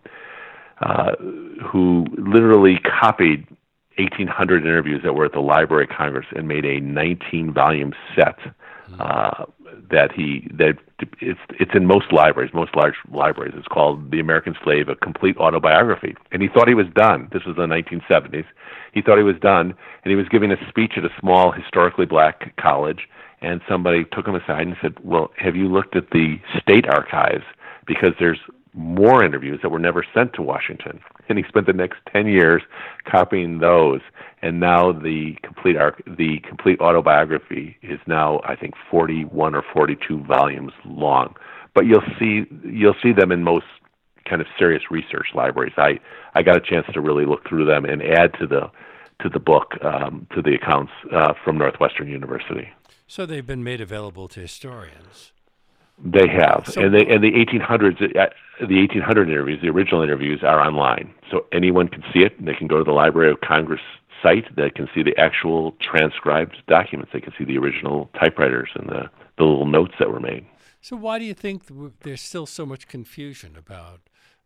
uh, who literally copied 1,800 interviews that were at the Library of Congress and made a 19 volume set. Mm-hmm. Uh, that he that it's it's in most libraries, most large libraries. It's called The American Slave: A Complete Autobiography. And he thought he was done. This was the 1970s. He thought he was done, and he was giving a speech at a small historically black college. And somebody took him aside and said, "Well, have you looked at the state archives? Because there's more interviews that were never sent to Washington. And he spent the next 10 years copying those. And now the complete arc, the complete autobiography is now, I think, 41 or 42 volumes long. But you'll see, you'll see them in most kind of serious research libraries. I, I got a chance to really look through them and add to the, to the book, um, to the accounts uh, from Northwestern University. So they've been made available to historians. They have, so, and the and the 1800s, uh, the 1800 interviews, the original interviews, are online, so anyone can see it. And they can go to the Library of Congress site. They can see the actual transcribed documents. They can see the original typewriters and the the little notes that were made. So why do you think there's still so much confusion about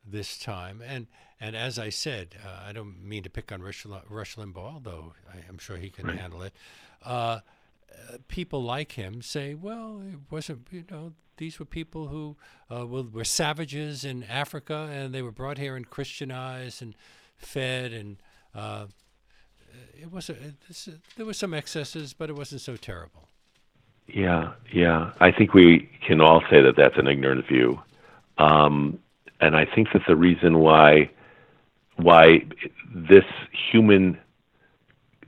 this time? And and as I said, uh, I don't mean to pick on Rush, Rush Limbaugh, although I am sure he can right. handle it. Uh, people like him say, well, it wasn't, you know, these were people who uh, were, savages in Africa and they were brought here and Christianized and fed and uh, it was a, it, there were some excesses, but it wasn't so terrible. Yeah, yeah. I think we can all say that that's an ignorant view. Um, and I think that the reason why why this human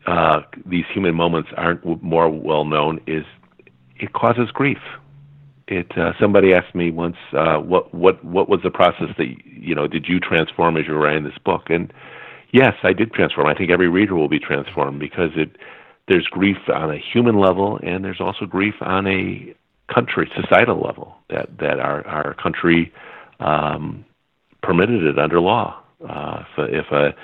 uh, these human moments aren't more well known is it causes grief. It uh, somebody asked me once uh, what what what was the process that you know did you transform as you were writing this book? And yes I did transform. I think every reader will be transformed because it there's grief on a human level and there's also grief on a country societal level that that our our country um, permitted it under law. Uh, if, if a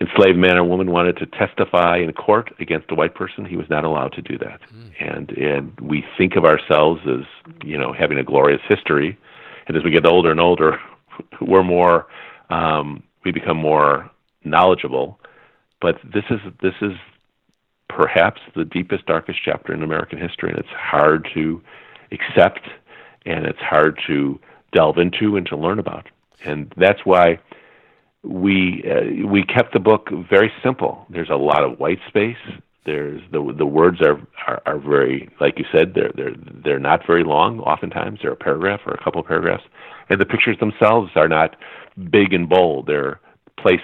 enslaved man or woman wanted to testify in court against a white person, he was not allowed to do that. Mm. And and we think of ourselves as you know having a glorious history, and as we get older and older, [LAUGHS] we're more um, we become more knowledgeable. But this is this is perhaps the deepest, darkest chapter in American history, and it's hard to accept, and it's hard to delve into and to learn about. And that's why we uh, we kept the book very simple. There's a lot of white space. There's the the words are, are are very like you said they're they're they're not very long. Oftentimes they're a paragraph or a couple of paragraphs, and the pictures themselves are not big and bold. They're placed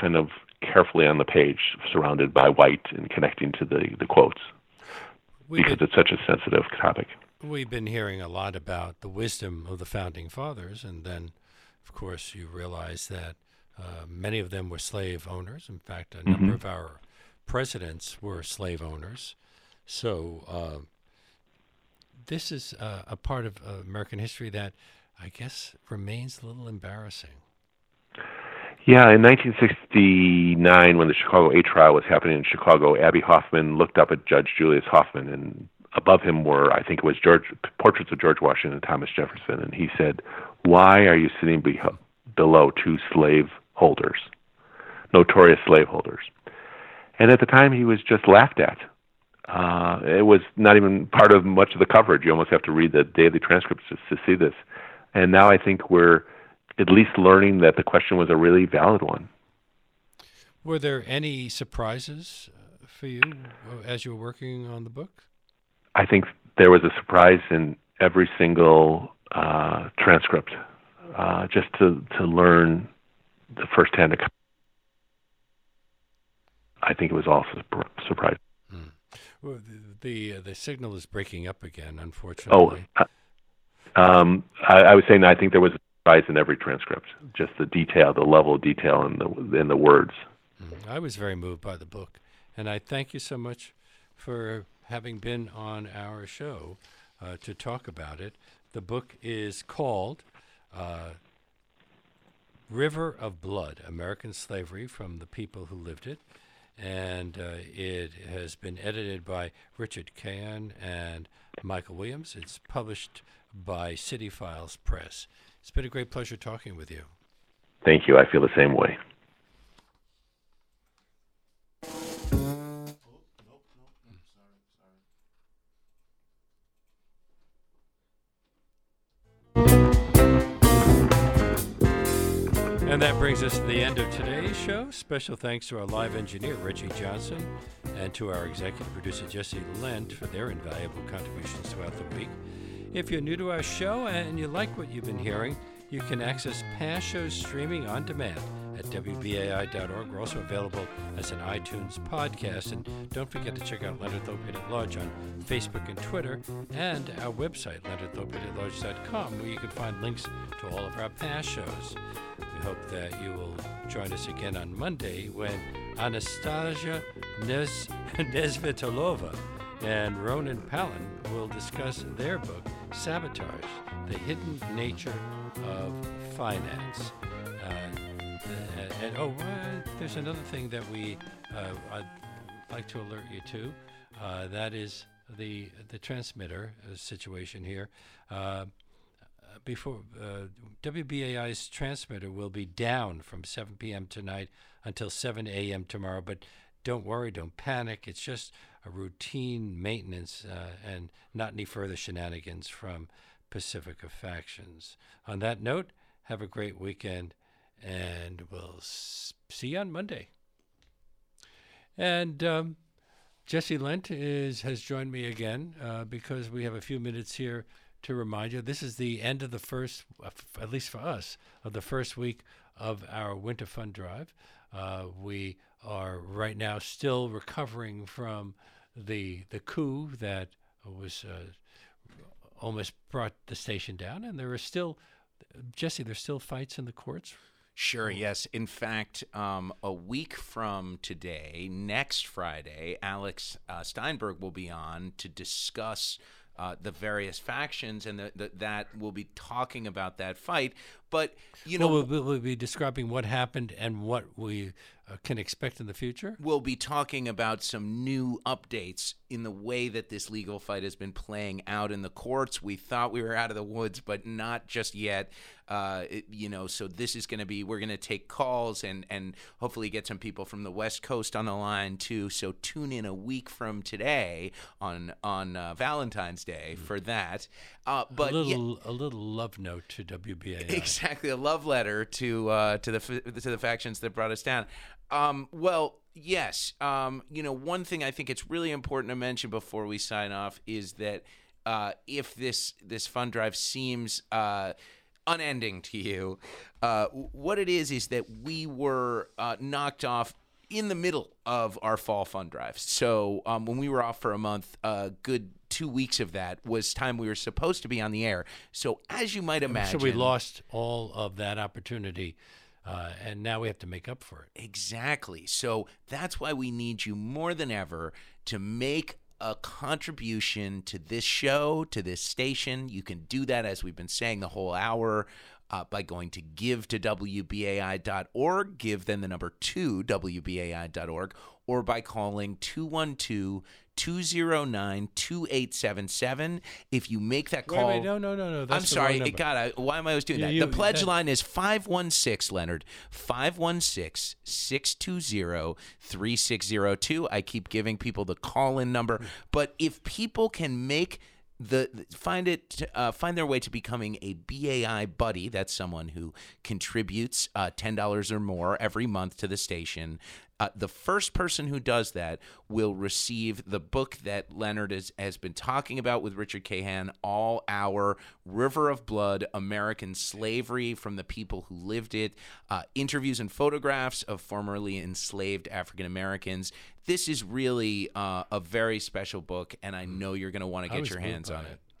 kind of carefully on the page, surrounded by white and connecting to the the quotes We've because been, it's such a sensitive topic. We've been hearing a lot about the wisdom of the founding fathers, and then, of course, you realize that uh, many of them were slave owners. In fact, a mm-hmm. number of our presidents were slave owners. So uh, this is uh, a part of American history that I guess remains a little embarrassing. Yeah, in 1969, when the Chicago 8 trial was happening in Chicago, Abbie Hoffman looked up at Judge Julius Hoffman, and above him were, I think it was George portraits of George Washington and Thomas Jefferson, and he said, "Why are you sitting be- below two slaveholders, notorious slaveholders. And at the time, he was just laughed at. Uh, it was not even part of much of the coverage. You almost have to read the daily transcripts to, to see this. And now I think we're at least learning that the question was a really valid one. Were there any surprises uh, for you uh, as you were working on the book? I think there was a surprise in every single uh, transcript, uh, just to to learn the first hand account. I think it was also surprising. Hmm. Well, the the, uh, the, signal is breaking up again, unfortunately. Oh, uh, um, I, I, was saying I think there was a surprise in every transcript, just the detail, the level of detail in the in the words. Hmm. I was very moved by the book, and I thank you so much for having been on our show uh, to talk about it. The book is called. Uh, River of Blood American Slavery from the People Who Lived It. And uh, it has been edited by Richard Cahan and Michael Williams. It's published by City Files Press. It's been a great pleasure talking with you. Thank you. I feel the same way. And that brings us to the end of today's show. Special thanks to our live engineer, Richie Johnson, and to our executive producer, Jesse Lent, for their invaluable contributions throughout the week. If you're new to our show and you like what you've been hearing, you can access past shows streaming on demand at WBAI.org. We're also available as an iTunes podcast. And don't forget to check out Leonard Lopate at Large on Facebook and Twitter, and our website, leonardlopateatlarge.com, where you can find links to all of our past shows. We hope that you will join us again on Monday when Anastasia Nez- [LAUGHS] and Ronen Palan will discuss their book, Sabotage The Hidden Nature of Finance. Uh, and, oh, uh, there's another thing that we uh, I'd like to alert you to. Uh, that is the the transmitter uh, situation here. Uh, before uh, WBAI's transmitter will be down from 7 p.m. tonight until 7 a.m. tomorrow, but don't worry, don't panic. It's just a routine maintenance and not any further shenanigans from Pacifica factions. On that note, have a great weekend and we'll see you on Monday. And um, Jesse Lent is has joined me again uh, because we have a few minutes here to remind you this is the end of the first, uh, at least for us, of the first week of our Winter Fund Drive. Uh, we are right now still recovering from the the coup that was uh, almost brought the station down, and there are still, Jesse, there's still fights in the courts. Sure, yes. In fact, um, a week from today, next Friday, Alex uh, Steinberg will be on to discuss uh, the various factions, and the, the, that we'll be talking about that fight. But you know, well, we'll, we'll be describing what happened and what we uh, can expect in the future. We'll be talking about some new updates in the way that this legal fight has been playing out in the courts. We thought we were out of the woods, but not just yet. Uh, it, you know, so this is going to be we're going to take calls and and hopefully get some people from the West Coast on the line too. So tune in a week from today on on uh, Valentine's Day for that. Uh, but a little yeah, a little love note to WBAI. Exactly, a love letter to uh, to the to the factions that brought us down. Um, well, yes. Um, you know, one thing I think it's really important to mention before we sign off is that uh, if this this fund drive seems uh, unending to you, uh, what it is is that we were uh, knocked off in the middle of our fall fund drive. So um, when we were off for a month, a good two weeks of that was time we were supposed to be on the air. So as you might imagine, so we lost all of that opportunity uh, and now we have to make up for it. Exactly. So that's why we need you more than ever to make a contribution to this show, to this station. You can do that, as we've been saying the whole hour, uh, by going to give to WBAI.org, give then the number two, WBAI.org, or by calling 212 209 2877. If you make that call. Wait, wait, no, no, no, no. That's I'm sorry. It, God, I, why am I always doing you, that? You, the pledge that, line is 516, Leonard. 516 620 3602. I keep giving people the call in number. But if people can make the find it uh, find their way to becoming a BAI buddy. That's someone who contributes uh, ten dollars or more every month to the station. Uh, the first person who does that will receive the book that Leonard is, has been talking about with Richard Cahan all our River of Blood American Slavery from the people who lived it, uh, interviews and photographs of formerly enslaved African Americans. This is really uh, a very special book, and I know you're going to want to get your hands on it. it.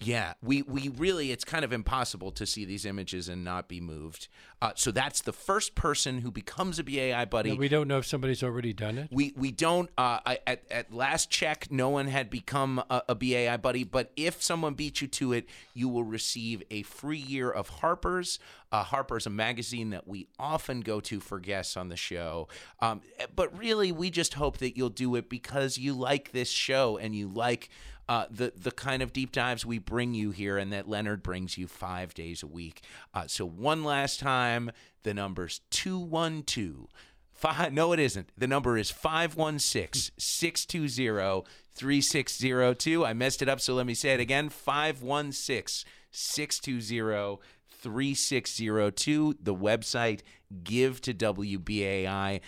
Yeah, we we really it's kind of impossible to see these images and not be moved. Uh, so that's the first person who becomes a BAI buddy. No, we don't know if somebody's already done it. We we don't. Uh, I, at at last check, no one had become a, a BAI buddy. But if someone beat you to it, you will receive a free year of Harper's. Uh, Harper's a magazine that we often go to for guests on the show. Um, but really, we just hope that you'll do it because you like this show and you like uh, the the kind of deep dives we bring you here, and that Leonard brings you five days a week. Uh, so one last time, the number's two one two. Five, no, it isn't. The number is 516 620 3602. I messed it up, so let me say it again 516 620 3602. The website give to WBAI.org.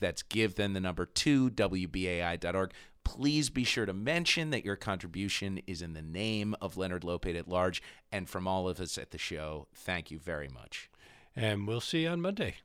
That's give, then the number two, WBAI.org. Please be sure to mention that your contribution is in the name of Leonard Lopate at large. And from all of us at the show, thank you very much. And we'll see you on Monday.